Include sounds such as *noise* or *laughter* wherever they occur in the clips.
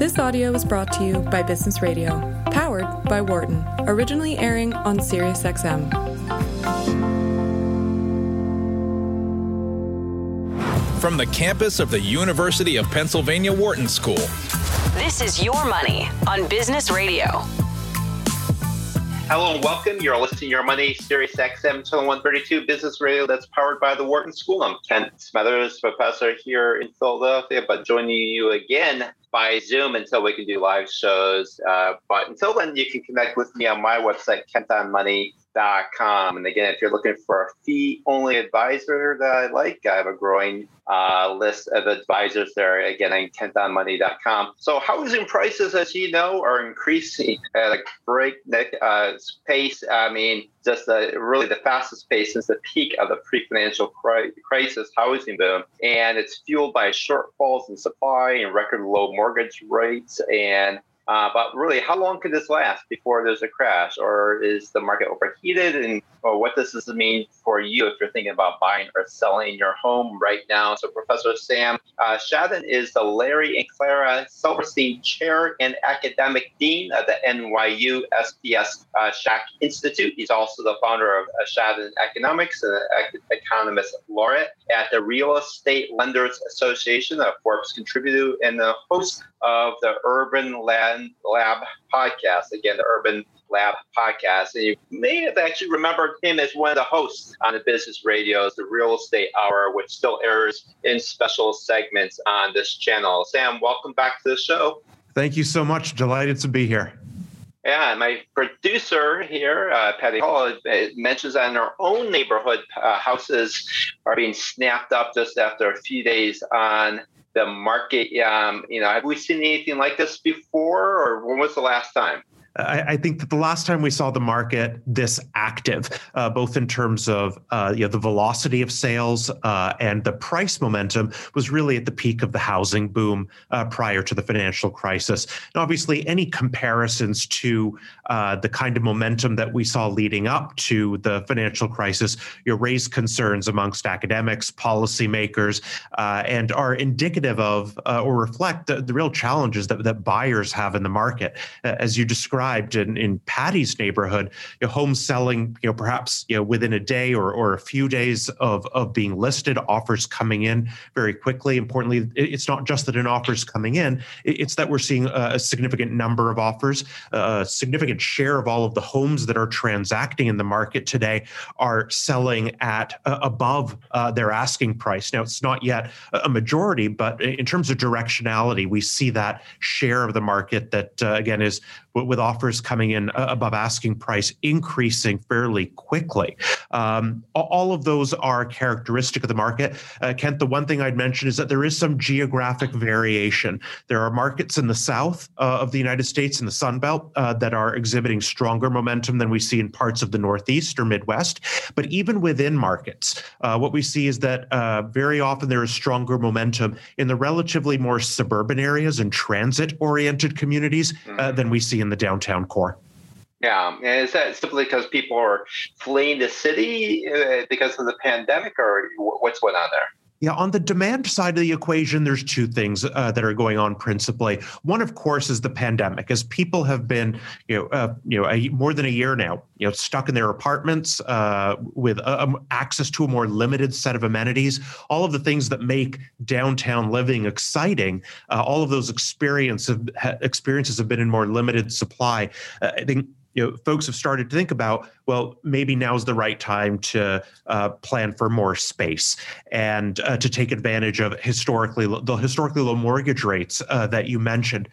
This audio was brought to you by Business Radio, powered by Wharton, originally airing on SiriusXM. From the campus of the University of Pennsylvania Wharton School. This is Your Money on Business Radio. Hello and welcome. You're listening to Your Money, Sirius XM Channel 132 Business Radio that's powered by the Wharton School. I'm Kent Smetters, professor here in Philadelphia, but joining you again by Zoom until we can do live shows. Uh, but until then, you can connect with me on my website, kentonmoney.com. And again, if you're looking for a fee only advisor that I like, I have a growing uh, list of advisors there, again, on kentonmoney.com. So, housing prices, as you know, are increasing at a breakneck uh, pace. I mean, just uh, really the fastest pace since the peak of the pre-financial crisis housing boom, and it's fueled by shortfalls in supply and record low mortgage rates and uh, but really, how long could this last before there's a crash, or is the market overheated? And or what does this mean for you if you're thinking about buying or selling your home right now? So, Professor Sam uh, Chandan is the Larry and Klara Silverstein Chair and Academic Dean of the NYU SPS uh, Schack Institute. He's also the founder of uh, Chandan Economics and an economist laureate at the Real Estate Lenders Association, a Forbes contributor and the host of the Urban Land Lab podcast. Again, the Urban Lab podcast. And you may have actually remembered him as one of the hosts on the business radios, the Real Estate Hour, which still airs in special segments on this channel. Sam, welcome back to the show. Thank you so much. Delighted to be here. Yeah, my producer here, uh, Patty Hall, uh, mentions that in our own neighborhood, uh, houses are being snapped up just after a few days on the market. Um, you know, have we seen anything like this before, or when was the last time? I, think that the last time we saw the market this active, uh, both in terms of uh, you know the velocity of sales uh, and the price momentum, was really at the peak of the housing boom uh, prior to the financial crisis. And obviously, any comparisons to uh, the kind of momentum that we saw leading up to the financial crisis, you know, raise concerns amongst academics, policymakers, uh, and are indicative of or reflect the, the, real challenges that, that buyers have in the market, as you described described in, in Patty's neighborhood, you know, homes selling, you know, perhaps you know within a day or, or a few days of, of being listed, offers coming in very quickly. Importantly, it's not just that an offer is coming in; it's that we're seeing a significant number of offers, a significant share of all of the homes that are transacting in the market today are selling at uh, above uh, their asking price. Now, it's not yet a majority, but in terms of directionality, we see that share of the market that uh, again is with offers coming in uh, above asking price increasing fairly quickly. Um, all of those are characteristic of the market. Uh, Kent, the one thing I'd mention is that there is some geographic variation. There are markets in the south uh, of the United States in the Sun Belt uh, that are exhibiting stronger momentum than we see in parts of the Northeast or Midwest. But even within markets, uh, what we see is that uh, very often there is stronger momentum in the relatively more suburban areas and transit oriented communities mm-hmm. than we see in the downtown core. Yeah, and is that simply because people are fleeing the city uh, because of the pandemic, or what's going on there? Yeah, on the demand side of the equation, there's two things uh, that are going on principally. One, of course, is the pandemic, as people have been, you know, uh, you know, a, more than a year now, you know, stuck in their apartments uh, with um, access to a more limited set of amenities. All of the things that make downtown living exciting, uh, all of those experience experiences have been in more limited supply. Uh, I think you know, folks have started to think about, well, maybe now's the right time to uh, plan for more space and uh, to take advantage of historically the historically low mortgage rates uh, that you mentioned.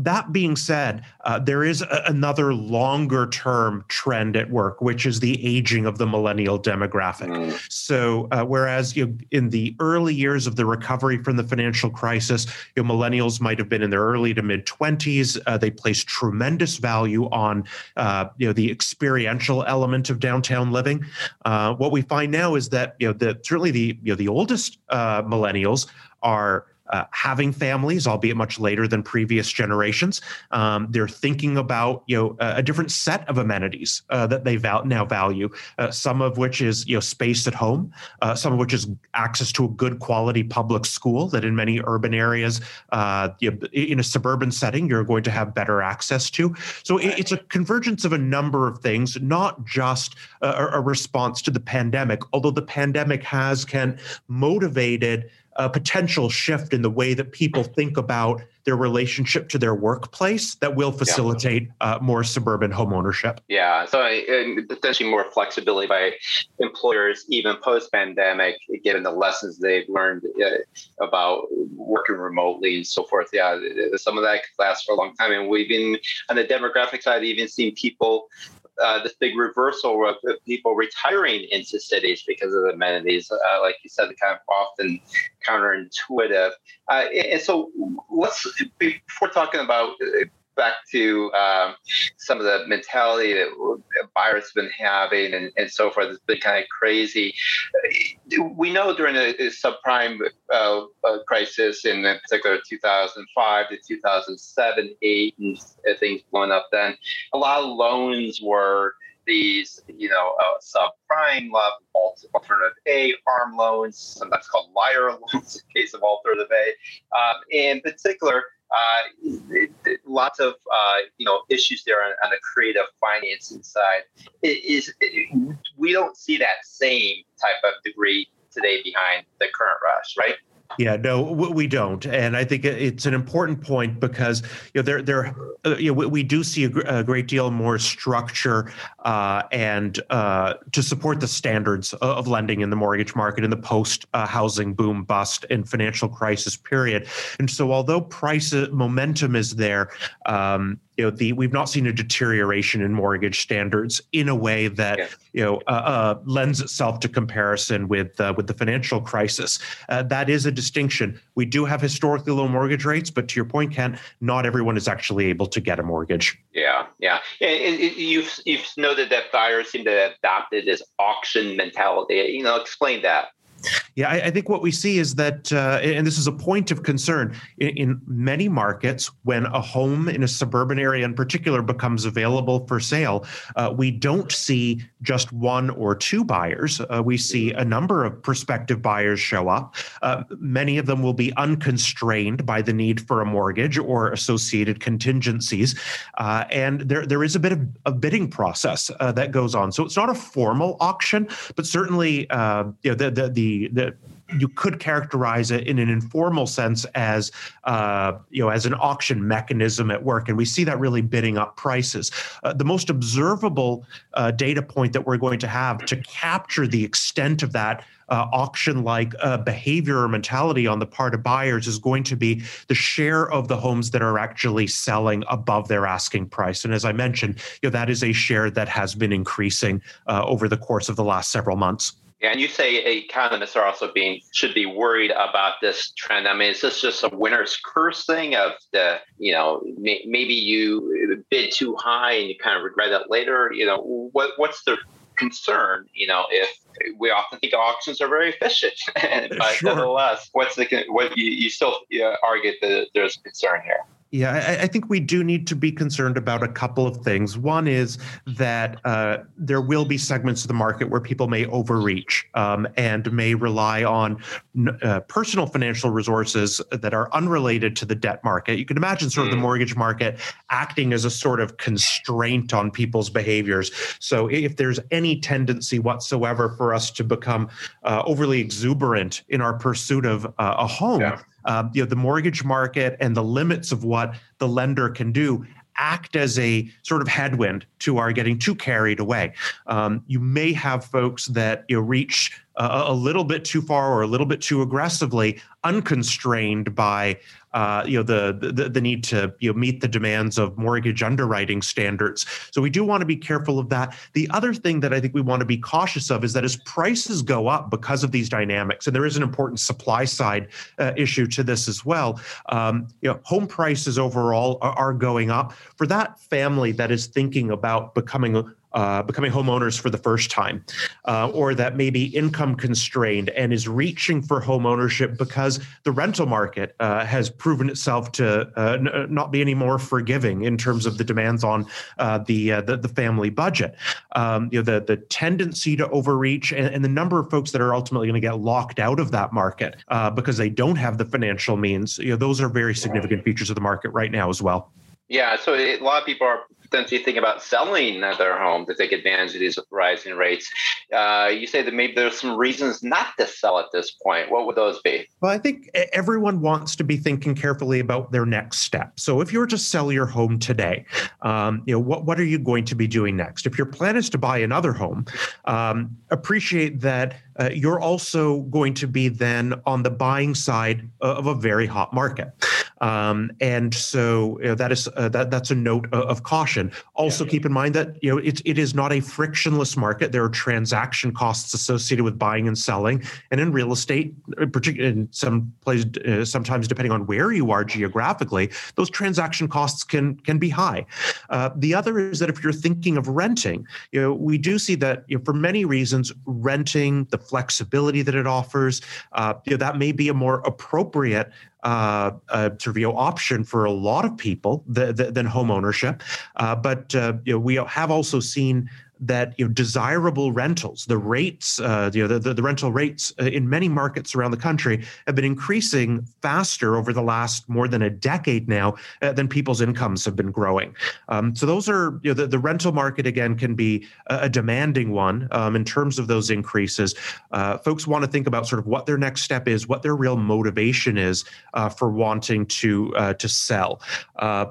That being said, uh, there is a, another longer term trend at work, which is the aging of the millennial demographic. Mm. So, uh, whereas you know, in the early years of the recovery from the financial crisis, you know, millennials might have been in their early to mid 20s. Uh, they placed tremendous value on uh, you know the experiential element of downtown living. Uh, what we find now is that you know certainly the you know the oldest uh, millennials are uh, having families, albeit much later than previous generations. Um, they're thinking about you know a, different set of amenities uh, that they val- now value. Uh, some of which is you know space at home, uh, some of which is access to a good quality public school that in many urban areas, uh, you know, in a suburban setting, you're going to have better access to. So it, it's a convergence of a number of things, not just a, a response to the pandemic. Although the pandemic has can motivated a potential shift in the way that people think about their relationship to their workplace that will facilitate yeah. uh, more suburban home ownership. Yeah, so potentially more flexibility by employers even post pandemic, given the lessons they've learned uh, about working remotely and so forth. Yeah, some of that could last for a long time, and we've been on the demographic side even seen people uh, this big reversal of people retiring into cities because of the amenities. Uh, like you said, kind of often counterintuitive. Uh, and so let's, before talking about uh, back to um, some of the mentality that buyers have been having and, and so forth. It's been kind of crazy. We know during the subprime uh, uh, crisis, in particular 2005 to 2007, 8, and things blowing up then, a lot of loans were these, you know, uh, subprime level, alternative A arm loans, sometimes called liar *laughs* loans in case of alternative A. Um, in particular, uh, it, it, lots of uh, you know issues there on, on, the creative financing side. It is we don't see that same type of degree today behind the current rush, right? Yeah, no, we don't, and I think it's an important point because you know there there uh, you know we do see a, a great deal more structure uh, and uh, to support the standards of lending in the mortgage market in the post uh, housing boom bust and financial crisis period, and so although price uh, momentum is there, um, you know the we've not seen a deterioration in mortgage standards in a way that yeah. you know uh, uh, lends itself to comparison with uh, with the financial crisis. Uh, that is a distinction. We do have historically low mortgage rates, but to your point, Ken, not everyone is actually able to get a mortgage. Yeah, yeah. And you've you've noted that buyers seem to have adopted this auction mentality. You know, explain that. Yeah, I, I, think what we see is that, uh, and this is a point of concern in, in, many markets, when a home in a suburban area in particular becomes available for sale, uh, we don't see just one or two buyers. Uh, we see a number of prospective buyers show up. Uh, many of them will be unconstrained by the need for a mortgage or associated contingencies, uh, and there there is a bit of a bidding process uh, that goes on. So it's not a formal auction, but certainly you know the the, the that you could characterize it in an informal sense as uh, you know as an auction mechanism at work, and we see that really bidding up prices. Uh, the most observable uh, data point that we're going to have to capture the extent of that uh, auction-like uh, behavior or mentality on the part of buyers is going to be the share of the homes that are actually selling above their asking price. And as I mentioned, you know that is a share that has been increasing uh, over the course of the last several months. And you say economists are also being should be worried about this trend. I mean, is this just a winner's curse thing of the you know may, maybe you bid too high and you kind of regret it later? You know, what what's the concern? You know, if we often think auctions are very efficient, *laughs* but sure. nevertheless, what's the what you, you still argue that there's a concern here? Yeah, I, I, think we do need to be concerned about a couple of things. One is that uh, there will be segments of the market where people may overreach um, and may rely on uh, personal financial resources that are unrelated to the debt market. You can imagine sort of the hmm. mortgage market acting as a sort of constraint on people's behaviors. So if there's any tendency whatsoever for us to become uh, overly exuberant in our pursuit of uh, a home, yeah um, you know the mortgage market and the limits of what the lender can do act as a sort of headwind to our getting too carried away. Um, you may have folks that you know, reach a, a little bit too far or a little bit too aggressively, unconstrained by uh, you know the, the, the need to you know meet the demands of mortgage underwriting standards. So we do want to be careful of that. The other thing that I think we want to be cautious of is that as prices go up because of these dynamics, and there is an important supply side uh, issue to this as well. Um, you know, home prices overall are, are going up for that family that is thinking about becoming a, uh, becoming homeowners for the first time, uh, or that may be income constrained and is reaching for home ownership because the rental market uh, has proven itself to uh, n- not be any more forgiving in terms of the demands on uh, the, the, the family budget. Um, you know the the tendency to overreach and, and, the number of folks that are ultimately going to get locked out of that market because they don't have the financial means. You know those are very significant features of the market right now as well. Yeah, so a lot of people are potentially thinking about selling their home to take advantage of these rising rates. Uh, you say that maybe there's some reasons not to sell at this point. What would those be? Well, I think everyone wants to be thinking carefully about their next step. So, if you were to sell your home today, um, you know what what are you going to be doing next? If your plan is to buy another home, um, appreciate that uh, you're also going to be then on the buying side of a very hot market. Um, and so you know, that is uh, that that's a note of caution. Also, yeah, keep in mind that you know it, it is not a frictionless market. There are transaction costs associated with buying and selling, and in real estate, particularly in some places, uh, sometimes depending on where you are geographically, those transaction costs can can be high. Uh, the other is that if you're thinking of renting, you know we do see that you know, for many reasons, renting the flexibility that it offers, uh, you know, that may be a more appropriate uh, a trivial option for a lot of people than home ownership. Uh, but uh, you know, we have also seen that you know desirable rentals, the rates, uh, you know, the, the, rental rates uh, in many markets around the country have been increasing faster over the last more than a decade now uh, than people's incomes have been growing. Um, so those are you know the, the rental market again can be a, a demanding one um, in terms of those increases. Uh, folks want to think about sort of what their next step is, what their real motivation is uh, for wanting to uh, to sell.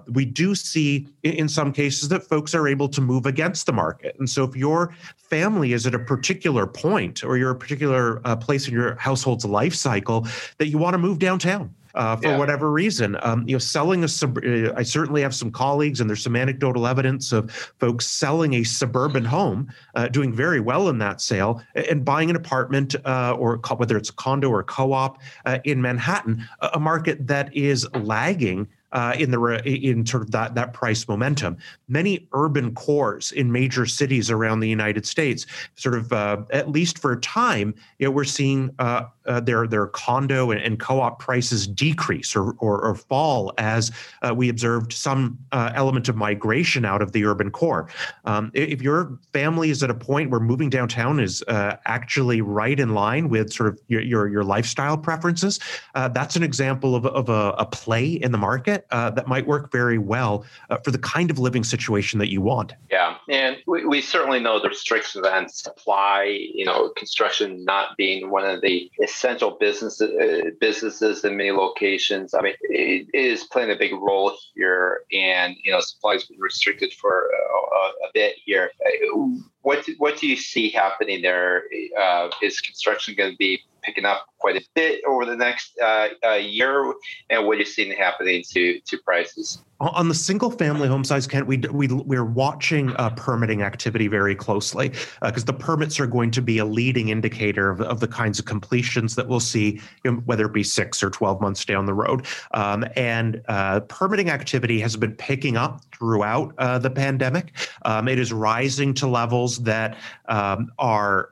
we do see in, some cases that folks are able to move against the market, and so if your family is at a particular point or you're a particular uh, place in your household's life cycle that you want to move downtown. Uh, for yeah. whatever reason. Um, you know, selling a sub. Uh, I certainly have some colleagues, and there's some anecdotal evidence of folks selling a suburban home, uh, doing very well in that sale, and buying an apartment uh, or whether it's a condo or co-op uh, in Manhattan, a market that is lagging uh, in the in sort of that that price momentum. Many urban cores in major cities around the United States, sort of uh, at least for a time, you know, we're seeing uh, uh their their condo and, and, co-op prices decrease or or, or fall as uh, we observed some uh, element of migration out of the urban core. Um, if your family is at a point where moving downtown is actually right in line with sort of your your, your lifestyle preferences, that's an example of, of a, a play in the market uh, that might work very well uh, for the kind of living situation that you want. Yeah, and we, we certainly know the restrictions on supply. You know, construction not being one of the essential businesses uh, businesses in many locations. I mean, it, it is playing a big role here, and you know, supply has been restricted for a, a bit here. Uh, what what do you see happening there? Uh, is construction going to be picking up quite a bit over the next uh, uh, year, and what you're seeing happening to to prices? On the single family home size, Kent, we, we, we're watching uh, permitting activity very closely because uh, the permits are going to be a leading indicator of, of the kinds of completions that we'll see, you know, whether it be six or 12 months down the road. Um, and uh, permitting activity has been picking up throughout uh, the pandemic. Um, it is rising to levels that um, are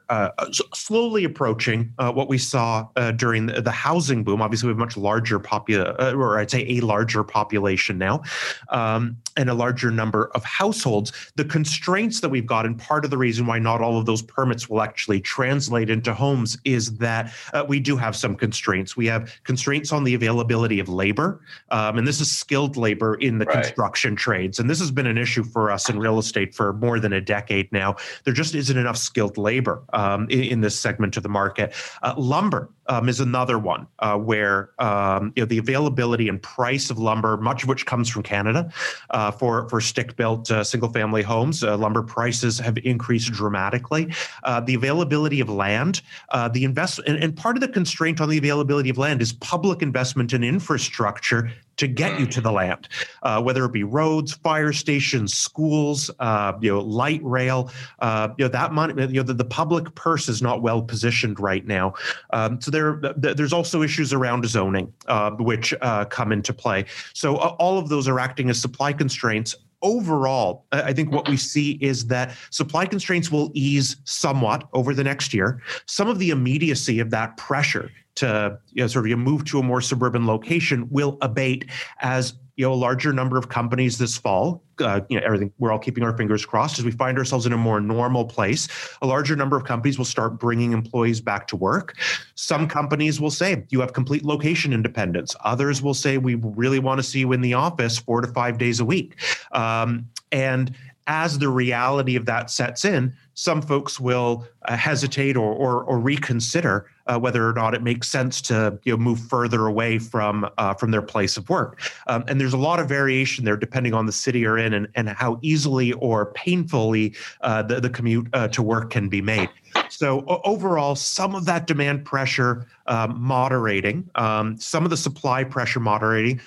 slowly approaching what we saw during the, the, housing boom. Obviously, we have much larger population, or I'd say a larger population now um, and a larger number of households. The constraints that we've got, and part of the reason why not all of those permits will actually translate into homes, is that uh, we do have some constraints. We have constraints on the availability of labor, um, and this is skilled labor in the right. construction trades. And this has been an issue for us in real estate for more than a decade now. There just isn't enough skilled labor um, in, in, this segment of the market. Uh, lumber um, is another one uh, where um, you know the availability and price of lumber, much of which comes from Canada, uh, for for stick built uh, single family homes, uh, lumber prices have increased dramatically. Uh, the availability of land, uh, the invest, and, and part of the constraint on the availability of land is public investment in infrastructure to get you to the land, uh, whether it be roads, fire stations, schools, uh, you know, light rail. Uh, you know that money, you know, the, the, public purse is not well positioned right now. Um, so there, there's also issues around zoning, uh, which uh, come into play. So all of those are acting as supply constraints overall, I think what we see is that supply constraints will ease somewhat over the next year. Some of the immediacy of that pressure to you know, sort of move to a more suburban location will abate as you know a larger number of companies this fall uh, you know everything we're all keeping our fingers crossed as we find ourselves in a more normal place. A larger number of companies will start bringing employees back to work. Some companies will say you have complete location independence. Others will say we really want to see you in the office four to five days a week. Um, and as the reality of that sets in, some folks will uh, hesitate or, or, or reconsider uh, whether or not it makes sense to you know, move further away from uh, from their place of work. Um, and there's a lot of variation there depending on the city you're in and, and how easily or painfully uh, the, the commute uh, to work can be made. So overall, some of that demand pressure um, moderating, um, some of the supply pressure moderating,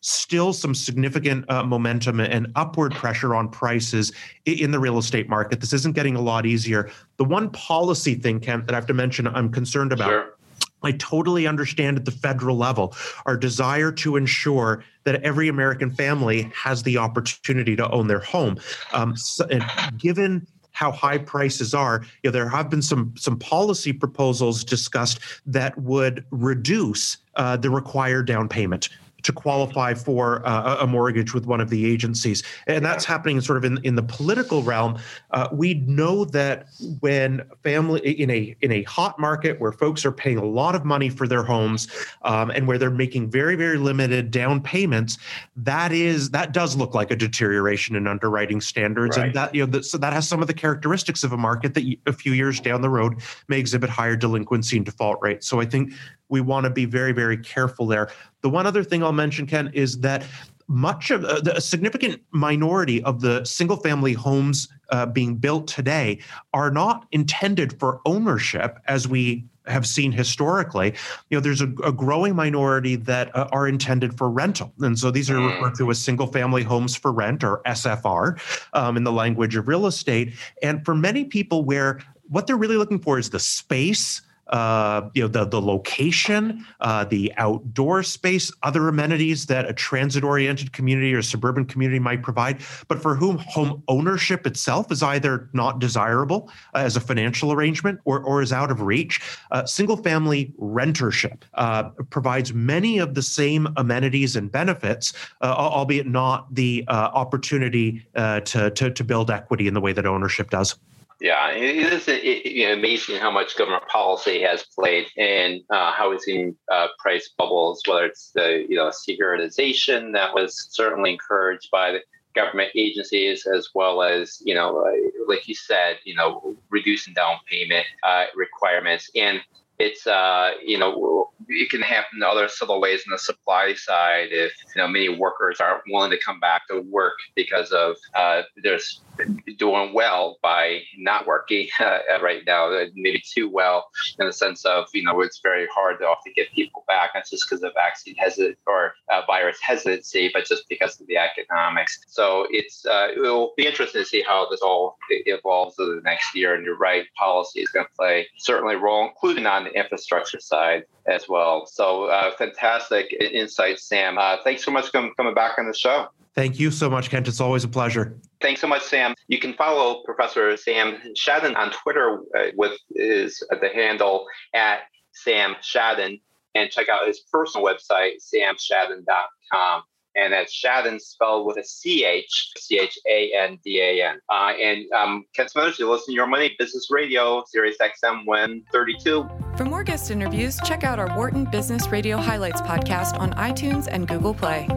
still some significant uh, momentum and upward pressure on prices in the real estate market. This isn't getting a lot easier. The one policy thing, Kent, that I have to mention I'm concerned about. Sure. I totally understand at the federal level our desire to ensure that every American family has the opportunity to own their home. Um, so, given how high prices are, you know, there have been some some policy proposals discussed that would reduce uh, the required down payment to qualify for uh, a mortgage with one of the agencies. And that's happening sort of in, in the political realm. Uh, we know that when family in a in a hot market where folks are paying a lot of money for their homes um, and where they're making very very limited down payments, that is that does look like a deterioration in underwriting standards, right. and that you know that, so that has some of the characteristics of a market that a few years down the road may exhibit higher delinquency and default rates. So I think we want to be very, very careful there. The one other thing I'll mention, Ken, is that much of uh, the, a significant minority of the single family homes uh, being built today are not intended for ownership as we have seen historically you know there's a, a growing minority that uh, are intended for rental and so these are mm. referred to as single family homes for rent or sfr um, in the language of real estate and for many people where what they're really looking for is the space uh, you know the the location, uh, the outdoor space, other amenities that a transit-oriented community or suburban community might provide, but for whom home ownership itself is either not desirable uh, as a financial arrangement or, or is out of reach. Uh, single-family rentership uh, provides many of the same amenities and benefits, uh, albeit not the opportunity to, to to build equity in the way that ownership does. Yeah, it is you know, amazing how much government policy has played in uh, housing uh, price bubbles. Whether it's the you know securitization that was certainly encouraged by the government agencies, as well as you know, like you said, you know, reducing down payment uh, requirements and it's uh, you know it can happen in other civil ways on the supply side if you know many workers aren't willing to come back to work because of uh, there's doing well by not working *laughs* uh, right now, maybe too well in the sense of, you know, it's very hard to often get people back, not just because of vaccine hesitant or uh, virus hesitancy, but just because of the economics. So it's uh, it will be interesting to see how this all evolves over the next year. And you're right, policy is going to play certainly a role, including on the infrastructure side as well. So uh, fantastic insight, Sam. Uh, thanks so much for coming back on the show. Thank you so much, Kent. It's always a pleasure. Thanks so much, Sam. You can follow Professor Sam Chandan on Twitter uh, with is the handle at Sam Chandan and check out his personal website, samchandan.com. And that's Chandan spelled with a C-H, C-H-A-N-D-A-N. Uh, and um, Kent Smetters, you listen to Your Money Business Radio, Sirius XM 132. For more guest interviews, check out our Wharton Business Radio Highlights podcast on iTunes and Google Play.